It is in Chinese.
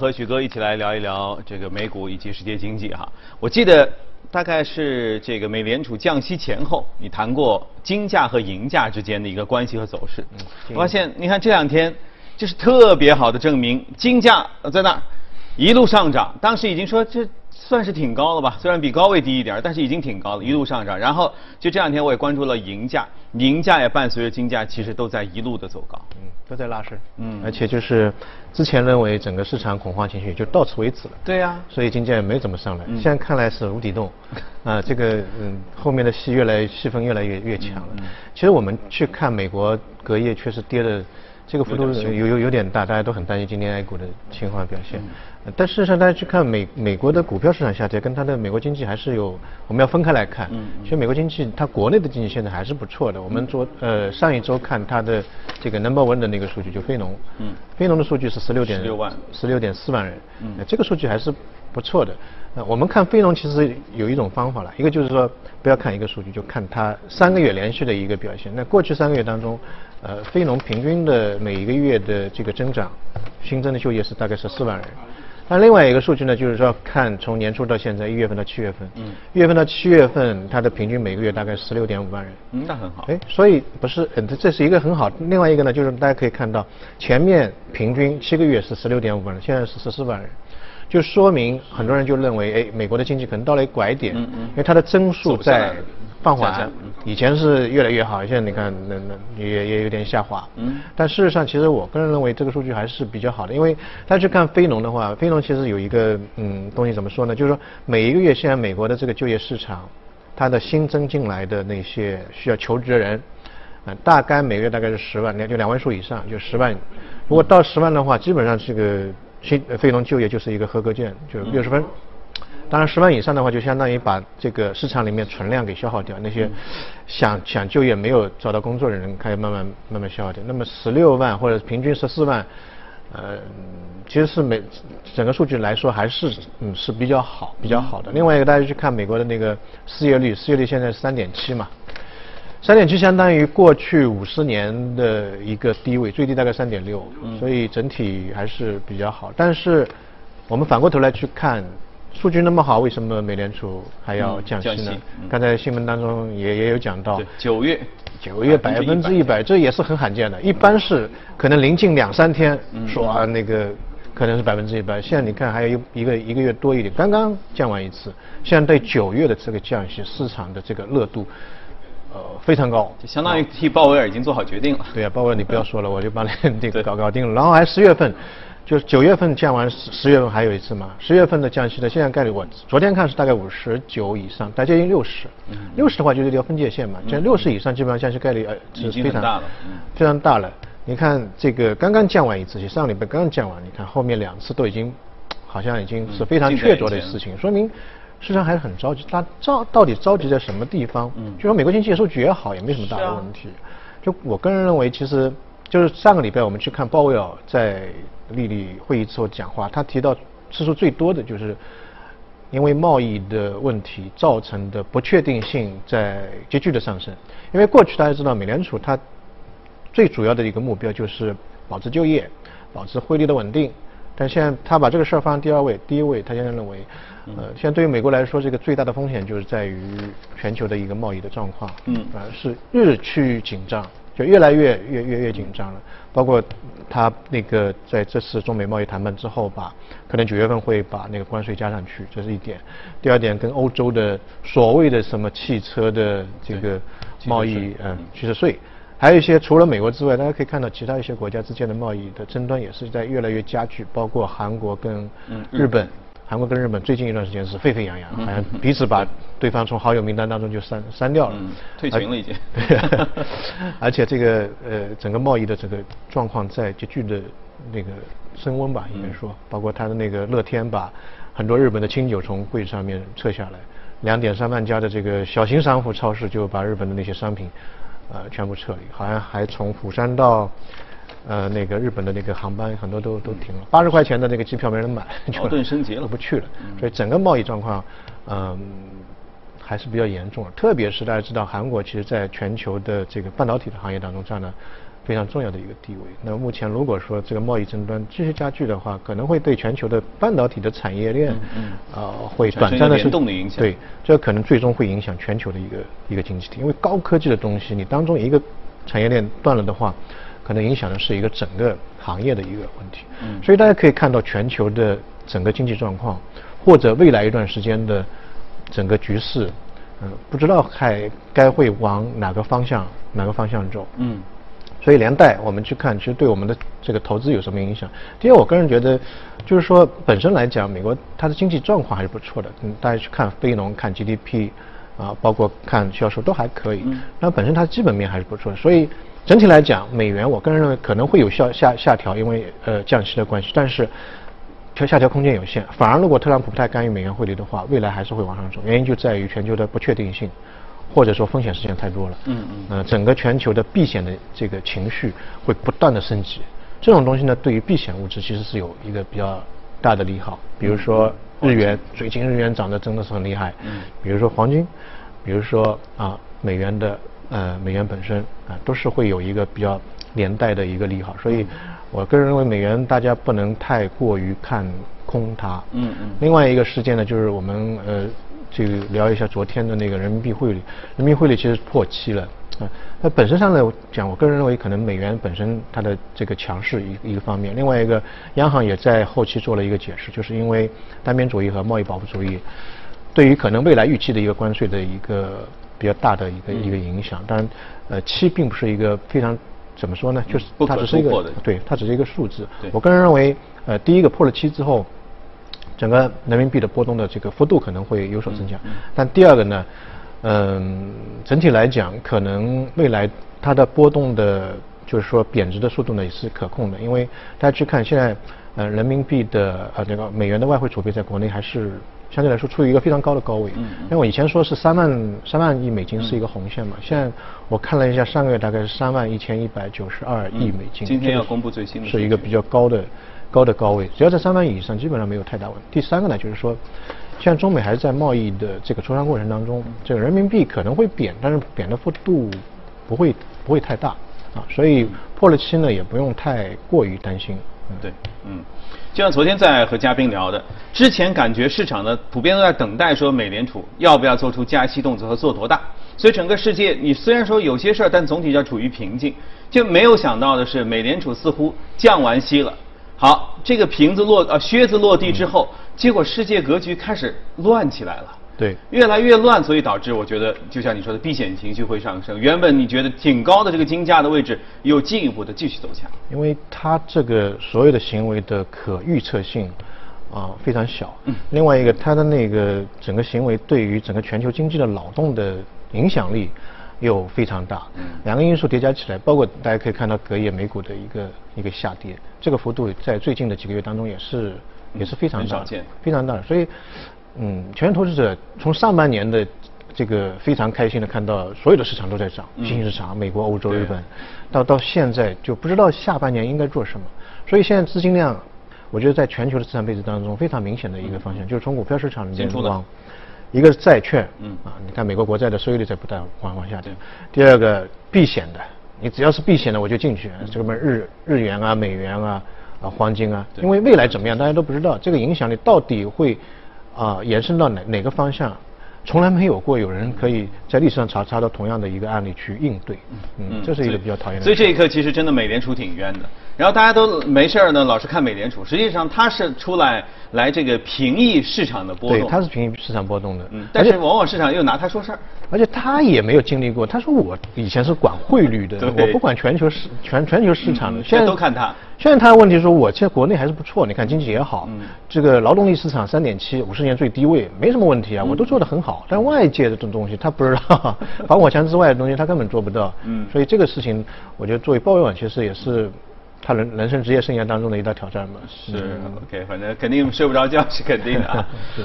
和许哥一起来聊一聊这个美股以及世界经济哈。我记得大概是这个美联储降息前后，你谈过金价和银价之间的一个关系和走势。我发现你看这两天，就是特别好的证明，金价在那儿一路上涨，当时已经说这。算是挺高了吧，虽然比高位低一点，但是已经挺高了，一路上涨。然后就这两天我也关注了银价，银价也伴随着金价，其实都在一路的走高，嗯，都在拉升，嗯，而且就是之前认为整个市场恐慌情绪就到此为止了，对呀，所以金价也没怎么上来，现在看来是无底洞，啊，这个嗯后面的戏越来戏份越来越越强了。其实我们去看美国隔夜确实跌的。这个幅度有有有点大，大家都很担心今天 A 股的情况表现。但事实上，大家去看美美国的股票市场下跌，跟它的美国经济还是有我们要分开来看。嗯其实美国经济它国内的经济现在还是不错的。我们昨呃上一周看它的这个 Number One 的那个数据，就非农，嗯非农的数据是十六点六万，十六点四万人，嗯这个数据还是不错的。呃，我们看非农其实有一种方法了，一个就是说不要看一个数据，就看它三个月连续的一个表现。那过去三个月当中，呃，非农平均的每一个月的这个增长，新增的就业是大概是四万人。那另外一个数据呢，就是说看从年初到现在一月份到七月份，嗯，一月份到七月份它的平均每个月大概十六点五万人。嗯，那很好。哎，所以不是，这这是一个很好。另外一个呢，就是大家可以看到前面平均七个月是十六点五万人，现在是十四万人。就说明很多人就认为，哎，美国的经济可能到了一个拐点，因为它的增速在放缓，以前是越来越好，现在你看那那也也有点下滑。嗯。但事实上，其实我个人认为这个数据还是比较好的，因为大家去看非农的话，非农其实有一个嗯东西怎么说呢？就是说每一个月现在美国的这个就业市场，它的新增进来的那些需要求职的人，啊，大概每个月大概是十万，两就两位数以上，就十万。如果到十万的话，基本上这个。新非农就业就是一个合格卷，就六十分。当然十万以上的话，就相当于把这个市场里面存量给消耗掉，那些想想就业没有找到工作的人，开始慢慢慢慢消耗掉。那么十六万或者平均十四万，呃，其实是每整个数据来说还是嗯是比较好比较好的。另外一个大家去看美国的那个失业率，失业率现在是三点七嘛。三点七相当于过去五十年的一个低位，最低大概三点六，所以整体还是比较好。但是我们反过头来去看，数据那么好，为什么美联储还要降息呢？刚才新闻当中也也有讲到，九月九月百分之一百，这也是很罕见的。一般是可能临近两三天说啊那个可能是百分之一百，现在你看还有一一个一个月多一点，刚刚降完一次。现在对九月的这个降息，市场的这个热度。呃，非常高，就相当于替鲍威尔已经做好决定了。对啊，鲍威尔你不要说了，我就帮你 定搞搞定了。然后还十月份，就是九月份降完，十十月份还有一次嘛。十月份的降息的现在概率，我昨天看是大概五十九以上，大接近六十。六十的话就是一条分界线嘛，现在六十以上基本上降息概率呃是非常大了，非常大了。你看这个刚刚降完一次，上礼拜刚刚降完，你看后面两次都已经好像已经是非常确凿的事情，说明。市场还是很着急，他着到底着急在什么地方？嗯，就说美国经济数据也好，也没什么大的问题。就我个人认为，其实就是上个礼拜我们去看鲍威尔在利率会议之后讲话，他提到次数最多的就是因为贸易的问题造成的不确定性在急剧的上升。因为过去大家知道，美联储它最主要的一个目标就是保持就业、保持汇率的稳定。但现在他把这个事儿放在第二位，第一位他现在认为，呃，现在对于美国来说，这个最大的风险就是在于全球的一个贸易的状况，嗯，啊是日趋紧张，就越来越越越越紧张了。包括他那个在这次中美贸易谈判之后，吧可能九月份会把那个关税加上去，这是一点。第二点，跟欧洲的所谓的什么汽车的这个贸易，嗯，汽车税。还有一些除了美国之外，大家可以看到其他一些国家之间的贸易的争端也是在越来越加剧，包括韩国跟日本，韩国跟日本最近一段时间是沸沸扬扬，好像彼此把对方从好友名单当中就删删掉了，退群了已经。而且这个呃整个贸易的这个状况在急剧的那个升温吧，应该说，包括他的那个乐天把很多日本的清酒从柜子上面撤下来，两点三万家的这个小型商户超市就把日本的那些商品。呃，全部撤离，好像还从釜山到呃那个日本的那个航班很多都都停了，八十块钱的那个机票没人买，矛盾升级了，不去了。所以整个贸易状况，嗯，还是比较严重的。特别是大家知道，韩国其实在全球的这个半导体的行业当中占了非常重要的一个地位。那么目前如果说这个贸易争端继续加剧的话，可能会对全球的半导体的产业链，嗯，呃，会短暂的联动的影响。对，这可能最终会影响全球的一个一个经济体，因为高科技的东西，你当中一个产业链断了的话，可能影响的是一个整个行业的一个问题。嗯，所以大家可以看到全球的整个经济状况，或者未来一段时间的整个局势。嗯，不知道还该会往哪个方向哪个方向走。嗯，所以连带我们去看，其实对我们的这个投资有什么影响？第二，我个人觉得，就是说本身来讲，美国它的经济状况还是不错的。嗯，大家去看非农、看 GDP，啊，包括看销售都还可以。嗯。那本身它基本面还是不错的，所以整体来讲，美元我个人认为可能会有下下下调，因为呃降息的关系，但是。调下调空间有限，反而如果特朗普不太干预美元汇率的话，未来还是会往上走。原因就在于全球的不确定性，或者说风险事件太多了。嗯嗯。呃，整个全球的避险的这个情绪会不断的升级。这种东西呢，对于避险物质其实是有一个比较大的利好。比如说日元，最近日元涨得真的是很厉害。嗯。比如说黄金，比如说啊美元的呃美元本身啊都是会有一个比较连带的一个利好，所以。我个人认为美元大家不能太过于看空它。嗯嗯。另外一个事件呢，就是我们呃，就聊一下昨天的那个人民币汇率。人民币汇率其实破七了。啊，那本身上来讲，我个人认为可能美元本身它的这个强势一一个方面。另外一个，央行也在后期做了一个解释，就是因为单边主义和贸易保护主义，对于可能未来预期的一个关税的一个比较大的一个一个影响。当然，呃，七并不是一个非常。怎么说呢？就是它只是一个，对，它只是一个数字。我个人认为，呃，第一个破了七之后，整个人民币的波动的这个幅度可能会有所增加。但第二个呢，嗯，整体来讲，可能未来它的波动的，就是说贬值的速度呢也是可控的。因为大家去看现在，呃，人民币的呃这个美元的外汇储备在国内还是。相对来说处于一个非常高的高位，因为我以前说是三万三万亿美金是一个红线嘛，现在我看了一下上个月大概是三万一千一百九十二亿美金。今天要公布最新的。是一个比较高的高的高位，只要在三万以上，基本上没有太大问题。第三个呢，就是说，现在中美还是在贸易的这个磋商过程当中，这个人民币可能会贬，但是贬的幅度不会不会太大啊，所以破了七呢也不用太过于担心。嗯，对，嗯。就像昨天在和嘉宾聊的，之前感觉市场呢普遍都在等待说美联储要不要做出加息动作和做多大，所以整个世界你虽然说有些事儿，但总体上处于平静。就没有想到的是，美联储似乎降完息了，好，这个瓶子落呃靴子落地之后，结果世界格局开始乱起来了。对，越来越乱，所以导致我觉得，就像你说的，避险情绪会上升。原本你觉得挺高的这个金价的位置，又进一步的继续走强。因为它这个所有的行为的可预测性啊非常小。嗯。另外一个，它的那个整个行为对于整个全球经济的劳动的影响力又非常大。嗯。两个因素叠加起来，包括大家可以看到隔夜美股的一个一个下跌，这个幅度在最近的几个月当中也是也是非常大，非常大的，所以。嗯，全球投资者从上半年的这个非常开心的看到所有的市场都在涨，新兴市场美国、欧洲、日本，到到现在就不知道下半年应该做什么。所以现在资金量，我觉得在全球的资产配置当中非常明显的一个方向，就是从股票市场里面往，一个是债券，嗯啊，你看美国国债的收益率在不断往往下降。第二个避险的，你只要是避险的我就进去，这个日日元啊、美元啊、啊黄金啊，因为未来怎么样大家都不知道，这个影响力到底会。啊，延伸到哪哪个方向，从来没有过有人可以在历史上查查到同样的一个案例去应对，嗯，这是一个比较讨厌的。所以这一刻其实真的美联储挺冤的。然后大家都没事儿呢，老是看美联储，实际上它是出来来这个平抑市场的波动。对，它是平抑市场波动的。嗯，但是往往市场又拿它说事儿。而且他也没有经历过，他说我以前是管汇率的，我不管全球市全全球市场的，现在都看他。现在他的问题说，我现在国内还是不错，你看经济也好，这个劳动力市场三点七，五十年最低位，没什么问题啊，我都做得很好。但外界的这种东西，他不知道，防火墙之外的东西，他根本做不到。嗯，所以这个事情，我觉得作为鲍威尔，其实也是他人人生职业生涯当中的一大挑战嘛。是，OK，反正肯定睡不着觉是肯定的啊。